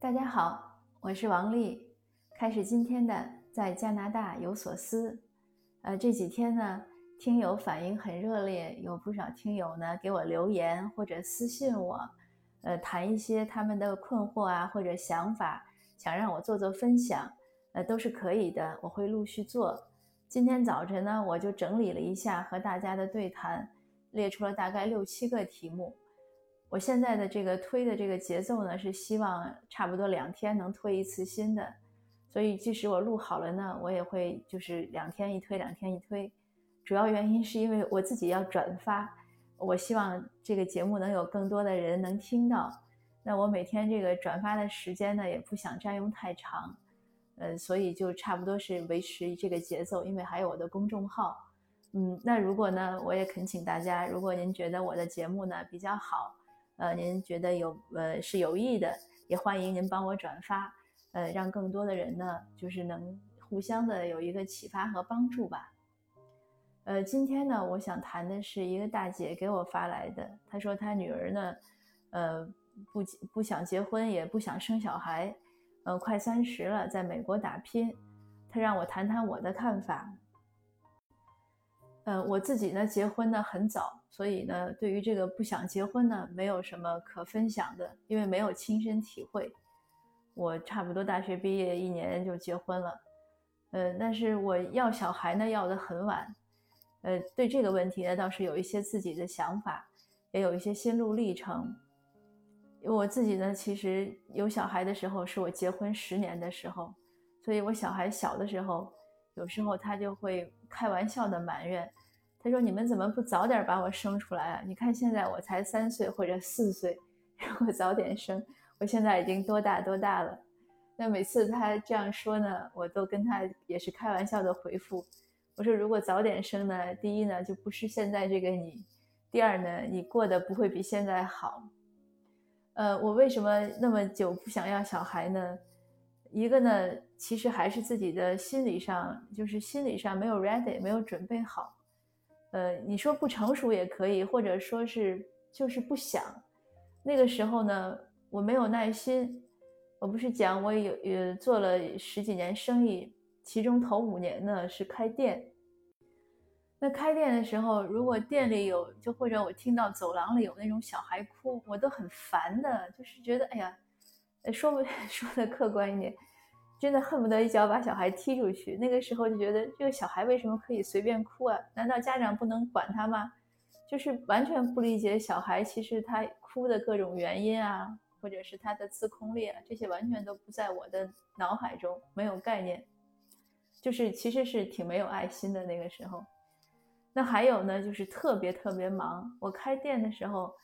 大家好，我是王丽，开始今天的在加拿大有所思。呃，这几天呢，听友反应很热烈，有不少听友呢给我留言或者私信我，呃，谈一些他们的困惑啊或者想法，想让我做做分享，呃，都是可以的，我会陆续做。今天早晨呢，我就整理了一下和大家的对谈，列出了大概六七个题目。我现在的这个推的这个节奏呢，是希望差不多两天能推一次新的，所以即使我录好了呢，我也会就是两天一推，两天一推。主要原因是因为我自己要转发，我希望这个节目能有更多的人能听到。那我每天这个转发的时间呢，也不想占用太长，呃，所以就差不多是维持这个节奏，因为还有我的公众号。嗯，那如果呢，我也恳请大家，如果您觉得我的节目呢比较好。呃，您觉得有呃是有益的，也欢迎您帮我转发，呃，让更多的人呢，就是能互相的有一个启发和帮助吧。呃，今天呢，我想谈的是一个大姐给我发来的，她说她女儿呢，呃，不不想结婚，也不想生小孩，呃，快三十了，在美国打拼，她让我谈谈我的看法。呃，我自己呢，结婚呢很早，所以呢，对于这个不想结婚呢，没有什么可分享的，因为没有亲身体会。我差不多大学毕业一年就结婚了，呃，但是我要小孩呢，要的很晚。呃，对这个问题呢，倒是有一些自己的想法，也有一些心路历程。我自己呢，其实有小孩的时候是我结婚十年的时候，所以我小孩小的时候。有时候他就会开玩笑的埋怨，他说：“你们怎么不早点把我生出来啊？你看现在我才三岁或者四岁，如果早点生，我现在已经多大多大了。”那每次他这样说呢，我都跟他也是开玩笑的回复，我说：“如果早点生呢，第一呢就不是现在这个你，第二呢你过得不会比现在好。”呃，我为什么那么久不想要小孩呢？一个呢，其实还是自己的心理上，就是心理上没有 ready，没有准备好。呃，你说不成熟也可以，或者说是就是不想。那个时候呢，我没有耐心。我不是讲我有有做了十几年生意，其中头五年呢是开店。那开店的时候，如果店里有，就或者我听到走廊里有那种小孩哭，我都很烦的，就是觉得哎呀。说不 说的客观一点，真的恨不得一脚把小孩踢出去。那个时候就觉得这个小孩为什么可以随便哭啊？难道家长不能管他吗？就是完全不理解小孩其实他哭的各种原因啊，或者是他的自控力啊，这些完全都不在我的脑海中，没有概念。就是其实是挺没有爱心的那个时候。那还有呢，就是特别特别忙。我开店的时候，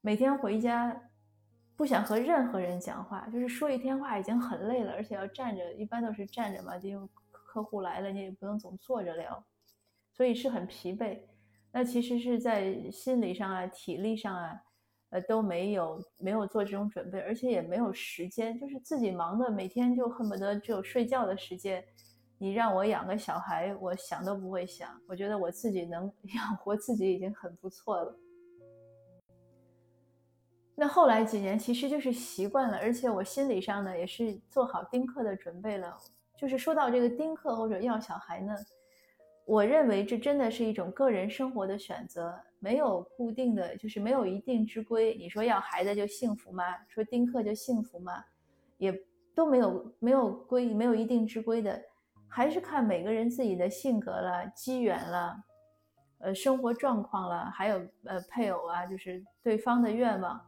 每天回家。不想和任何人讲话，就是说一天话已经很累了，而且要站着，一般都是站着嘛，因为客户来了，你也不能总坐着聊，所以是很疲惫。那其实是在心理上啊、体力上啊，呃都没有没有做这种准备，而且也没有时间，就是自己忙的，每天就恨不得只有睡觉的时间。你让我养个小孩，我想都不会想，我觉得我自己能 养活自己已经很不错了。那后来几年其实就是习惯了，而且我心理上呢也是做好丁克的准备了。就是说到这个丁克或者要小孩呢，我认为这真的是一种个人生活的选择，没有固定的就是没有一定之规。你说要孩子就幸福吗？说丁克就幸福吗？也都没有没有规没有一定之规的，还是看每个人自己的性格了、机缘了、呃生活状况了，还有呃配偶啊，就是对方的愿望。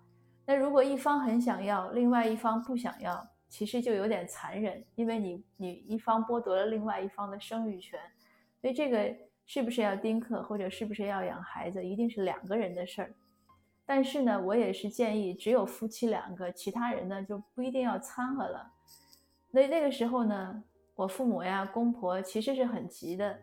那如果一方很想要，另外一方不想要，其实就有点残忍，因为你你一方剥夺了另外一方的生育权，所以这个是不是要丁克或者是不是要养孩子，一定是两个人的事儿。但是呢，我也是建议只有夫妻两个，其他人呢就不一定要掺和了。那那个时候呢，我父母呀、公婆其实是很急的，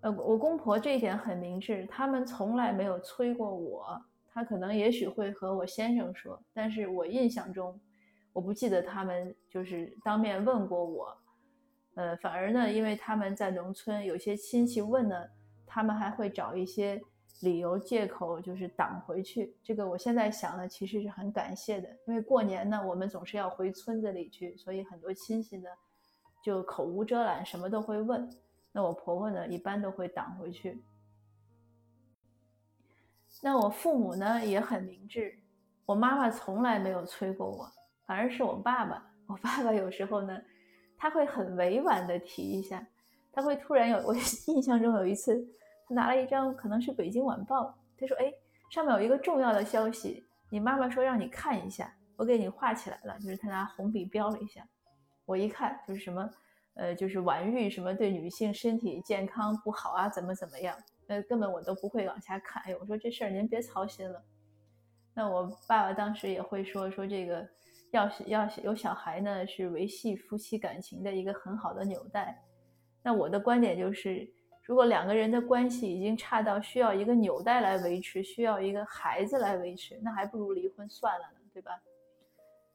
呃，我公婆这一点很明智，他们从来没有催过我。他可能也许会和我先生说，但是我印象中，我不记得他们就是当面问过我，呃，反而呢，因为他们在农村，有些亲戚问呢，他们还会找一些理由借口就是挡回去。这个我现在想呢，其实是很感谢的，因为过年呢，我们总是要回村子里去，所以很多亲戚呢就口无遮拦，什么都会问。那我婆婆呢，一般都会挡回去。那我父母呢也很明智，我妈妈从来没有催过我，反而是我爸爸。我爸爸有时候呢，他会很委婉的提一下，他会突然有，我 印象中有一次，他拿了一张可能是《北京晚报》，他说：“哎，上面有一个重要的消息，你妈妈说让你看一下，我给你画起来了。”就是他拿红笔标了一下，我一看就是什么，呃，就是晚育什么对女性身体健康不好啊，怎么怎么样。那根本我都不会往下看。哎，我说这事儿您别操心了。那我爸爸当时也会说说这个，要是要是有小孩呢，是维系夫妻感情的一个很好的纽带。那我的观点就是，如果两个人的关系已经差到需要一个纽带来维持，需要一个孩子来维持，那还不如离婚算了呢，对吧？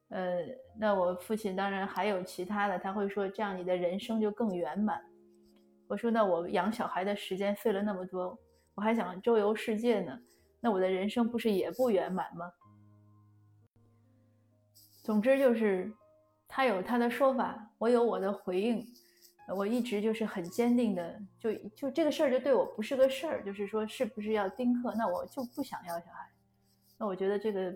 呃，那我父亲当然还有其他的，他会说这样你的人生就更圆满。我说：“那我养小孩的时间费了那么多，我还想周游世界呢，那我的人生不是也不圆满吗？”总之就是，他有他的说法，我有我的回应。我一直就是很坚定的，就就这个事儿就对我不是个事儿，就是说是不是要丁克，那我就不想要小孩。那我觉得这个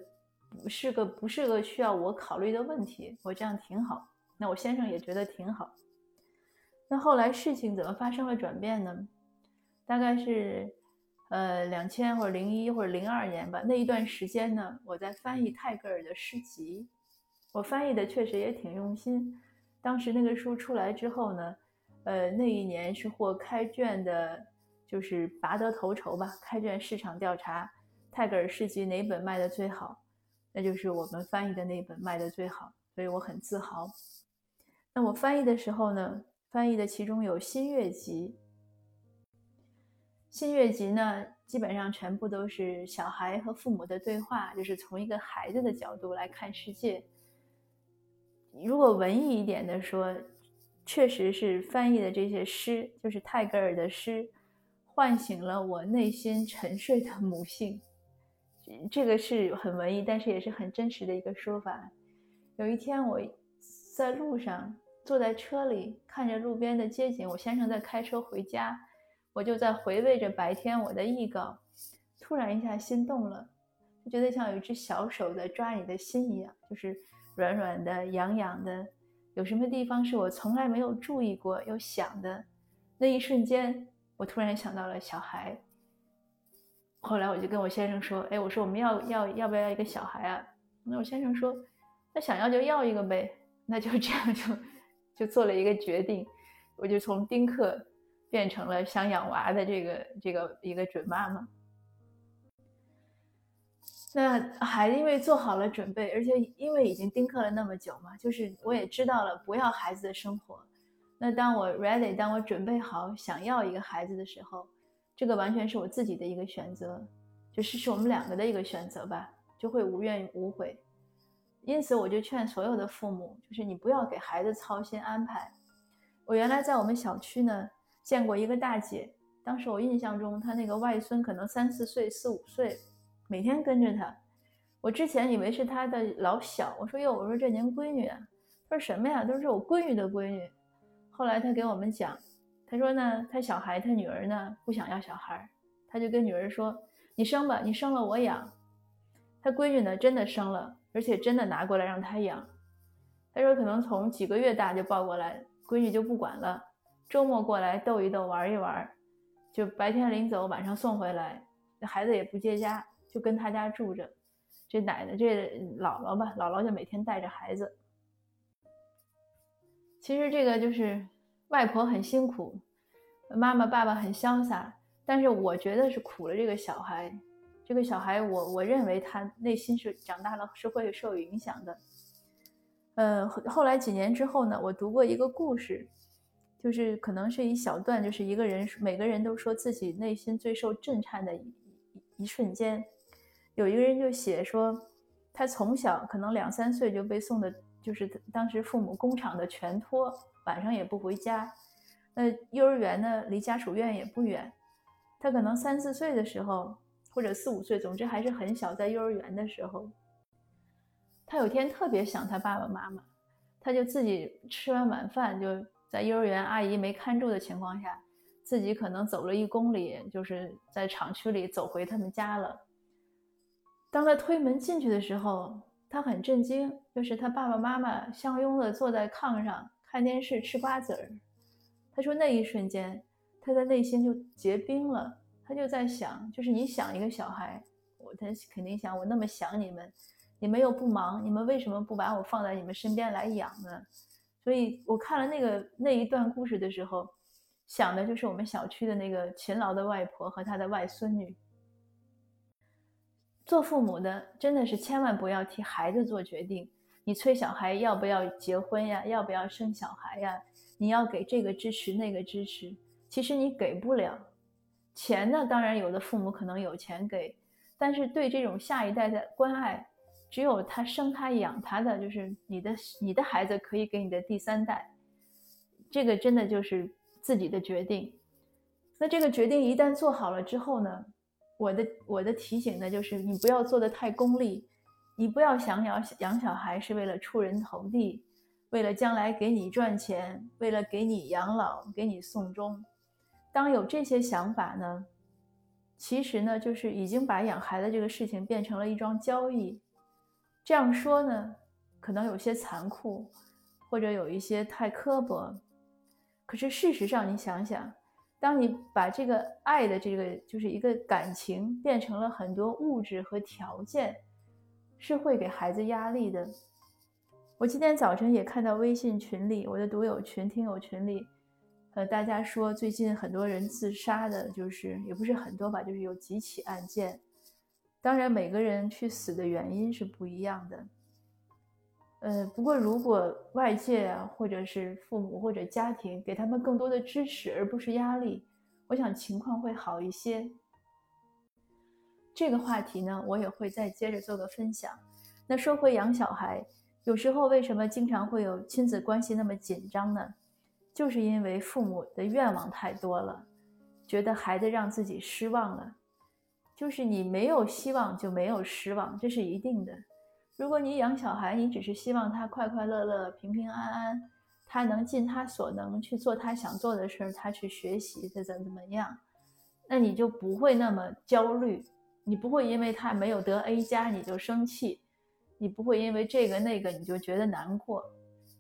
不是个不是个需要我考虑的问题，我这样挺好。那我先生也觉得挺好。那后来事情怎么发生了转变呢？大概是，呃，两千或者零一或者零二年吧。那一段时间呢，我在翻译泰戈尔的诗集，我翻译的确实也挺用心。当时那个书出来之后呢，呃，那一年是获开卷的，就是拔得头筹吧。开卷市场调查，泰戈尔诗集哪本卖的最好？那就是我们翻译的那本卖的最好，所以我很自豪。那我翻译的时候呢？翻译的其中有《新月集》，《新月集》呢，基本上全部都是小孩和父母的对话，就是从一个孩子的角度来看世界。如果文艺一点的说，确实是翻译的这些诗，就是泰戈尔的诗，唤醒了我内心沉睡的母性。这个是很文艺，但是也是很真实的一个说法。有一天我在路上。坐在车里看着路边的街景，我先生在开车回家，我就在回味着白天我的译稿，突然一下心动了，就觉得像有一只小手在抓你的心一样，就是软软的、痒痒的，有什么地方是我从来没有注意过、又想的，那一瞬间，我突然想到了小孩。后来我就跟我先生说：“哎，我说我们要要要不要一个小孩啊？”那我先生说：“那想要就要一个呗。”那就这样就。就做了一个决定，我就从丁克变成了想养娃的这个这个一个准妈妈。那还因为做好了准备，而且因为已经丁克了那么久嘛，就是我也知道了不要孩子的生活。那当我 ready，当我准备好想要一个孩子的时候，这个完全是我自己的一个选择，就是是我们两个的一个选择吧，就会无怨无悔。因此，我就劝所有的父母，就是你不要给孩子操心安排。我原来在我们小区呢见过一个大姐，当时我印象中她那个外孙可能三四岁、四五岁，每天跟着她。我之前以为是她的老小，我说哟，我说这您闺女啊？她说什么呀？都是我闺女的闺女。后来她给我们讲，她说呢，她小孩，她女儿呢不想要小孩，她就跟女儿说：“你生吧，你生了我养。”她闺女呢真的生了。而且真的拿过来让他养，他说可能从几个月大就抱过来，闺女就不管了，周末过来逗一逗玩一玩，就白天领走，晚上送回来，孩子也不接家，就跟他家住着。这奶奶这姥姥吧，姥姥就每天带着孩子。其实这个就是外婆很辛苦，妈妈爸爸很潇洒，但是我觉得是苦了这个小孩。这个小孩，我我认为他内心是长大了是会受影响的。呃，后来几年之后呢，我读过一个故事，就是可能是一小段，就是一个人每个人都说自己内心最受震颤的一一一瞬间。有一个人就写说，他从小可能两三岁就被送的，就是当时父母工厂的全托，晚上也不回家。那幼儿园呢，离家属院也不远。他可能三四岁的时候，或者四五岁，总之还是很小，在幼儿园的时候，他有天特别想他爸爸妈妈，他就自己吃完晚饭，就在幼儿园阿姨没看住的情况下，自己可能走了一公里，就是在厂区里走回他们家了。当他推门进去的时候，他很震惊，就是他爸爸妈妈相拥的坐在炕上看电视吃瓜子儿。他说那一瞬间，他的内心就结冰了。他就在想，就是你想一个小孩，我他肯定想，我那么想你们，你们又不忙，你们为什么不把我放在你们身边来养呢？所以我看了那个那一段故事的时候，想的就是我们小区的那个勤劳的外婆和她的外孙女。做父母的真的是千万不要替孩子做决定。你催小孩要不要结婚呀？要不要生小孩呀？你要给这个支持那个支持，其实你给不了。钱呢，当然有的父母可能有钱给，但是对这种下一代的关爱，只有他生他养他的，就是你的你的孩子可以给你的第三代。这个真的就是自己的决定。那这个决定一旦做好了之后呢？我的我的提醒呢，就是你不要做的太功利，你不要想养养小孩是为了出人头地，为了将来给你赚钱，为了给你养老，给你送终。当有这些想法呢，其实呢，就是已经把养孩子这个事情变成了一桩交易。这样说呢，可能有些残酷，或者有一些太刻薄。可是事实上，你想想。当你把这个爱的这个就是一个感情变成了很多物质和条件，是会给孩子压力的。我今天早晨也看到微信群里，我的读友群、听友群里，呃，大家说最近很多人自杀的，就是也不是很多吧，就是有几起案件。当然，每个人去死的原因是不一样的。呃，不过如果外界啊，或者是父母或者家庭给他们更多的支持，而不是压力，我想情况会好一些。这个话题呢，我也会再接着做个分享。那说回养小孩，有时候为什么经常会有亲子关系那么紧张呢？就是因为父母的愿望太多了，觉得孩子让自己失望了。就是你没有希望就没有失望，这是一定的。如果你养小孩，你只是希望他快快乐乐、平平安安，他能尽他所能去做他想做的事儿，他去学习，他怎怎么样，那你就不会那么焦虑，你不会因为他没有得 A 加你就生气，你不会因为这个那个你就觉得难过，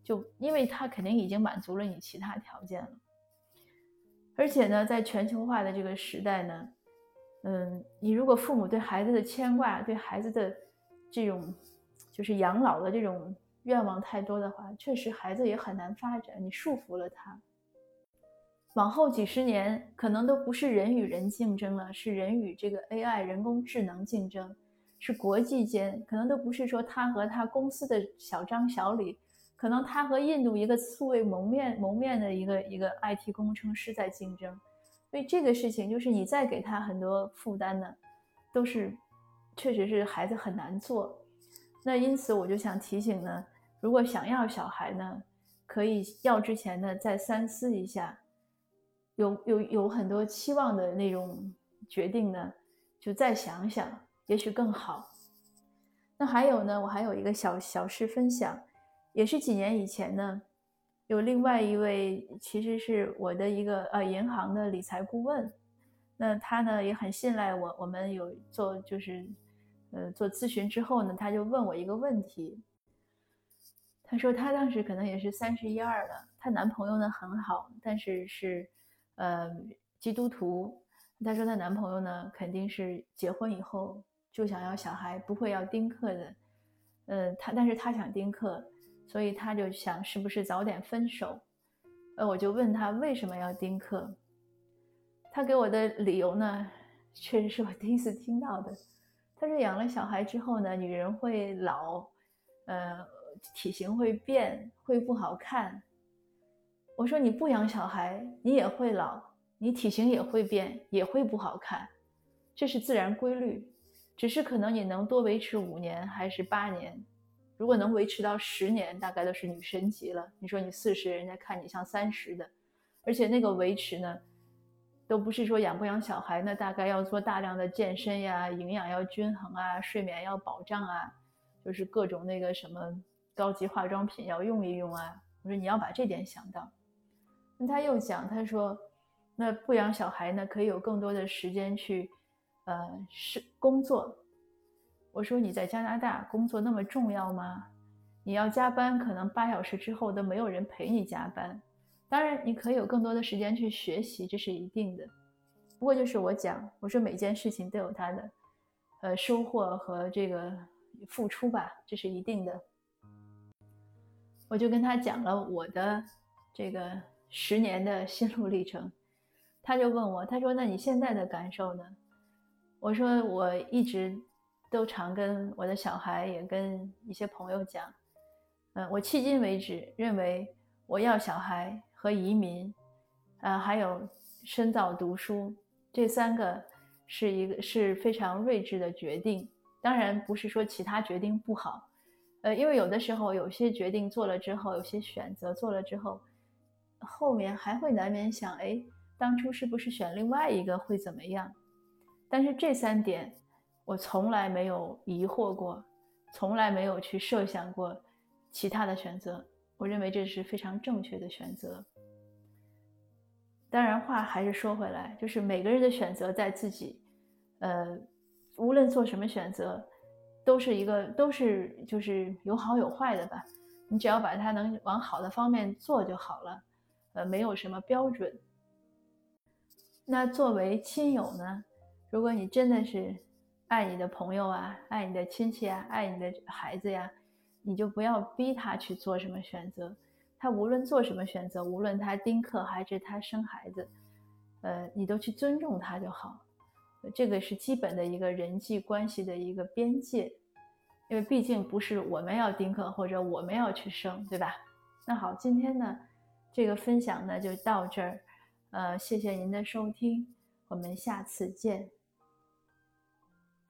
就因为他肯定已经满足了你其他条件了。而且呢，在全球化的这个时代呢，嗯，你如果父母对孩子的牵挂，对孩子的这种。就是养老的这种愿望太多的话，确实孩子也很难发展。你束缚了他，往后几十年可能都不是人与人竞争了，是人与这个 AI 人工智能竞争，是国际间可能都不是说他和他公司的小张小李，可能他和印度一个素未谋面谋面的一个一个 IT 工程师在竞争。所以这个事情就是你再给他很多负担呢，都是确实是孩子很难做。那因此，我就想提醒呢，如果想要小孩呢，可以要之前呢再三思一下，有有有很多期望的那种决定呢，就再想想，也许更好。那还有呢，我还有一个小小事分享，也是几年以前呢，有另外一位其实是我的一个呃银行的理财顾问，那他呢也很信赖我，我们有做就是。呃，做咨询之后呢，他就问我一个问题。他说他当时可能也是三十一二了，她男朋友呢很好，但是是呃基督徒。她说她男朋友呢肯定是结婚以后就想要小孩，不会要丁克的。嗯，他但是他想丁克，所以他就想是不是早点分手。呃，我就问他为什么要丁克，他给我的理由呢，确实是我第一次听到的。他说养了小孩之后呢，女人会老，呃，体型会变，会不好看。我说你不养小孩，你也会老，你体型也会变，也会不好看，这是自然规律。只是可能你能多维持五年还是八年，如果能维持到十年，大概都是女神级了。你说你四十，人家看你像三十的，而且那个维持呢，都不是说养不养小孩呢，大概要做大量的健身呀，营养要均衡啊，睡眠要保障啊，就是各种那个什么高级化妆品要用一用啊。我说你要把这点想到。那他又讲，他说，那不养小孩呢，可以有更多的时间去，呃，是工作。我说你在加拿大工作那么重要吗？你要加班，可能八小时之后都没有人陪你加班。当然，你可以有更多的时间去学习，这是一定的。不过就是我讲，我说每件事情都有它的，呃，收获和这个付出吧，这是一定的。我就跟他讲了我的这个十年的心路历程，他就问我，他说：“那你现在的感受呢？”我说：“我一直。”都常跟我的小孩，也跟一些朋友讲，嗯，我迄今为止认为，我要小孩和移民，啊，还有深造读书，这三个是一个是非常睿智的决定。当然不是说其他决定不好，呃，因为有的时候有些决定做了之后，有些选择做了之后，后面还会难免想，哎，当初是不是选另外一个会怎么样？但是这三点。我从来没有疑惑过，从来没有去设想过其他的选择。我认为这是非常正确的选择。当然，话还是说回来，就是每个人的选择在自己，呃，无论做什么选择，都是一个都是就是有好有坏的吧。你只要把它能往好的方面做就好了，呃，没有什么标准。那作为亲友呢，如果你真的是。爱你的朋友啊，爱你的亲戚啊，爱你的孩子呀，你就不要逼他去做什么选择。他无论做什么选择，无论他丁克还是他生孩子，呃，你都去尊重他就好。这个是基本的一个人际关系的一个边界，因为毕竟不是我们要丁克或者我们要去生，对吧？那好，今天呢，这个分享呢就到这儿，呃，谢谢您的收听，我们下次见。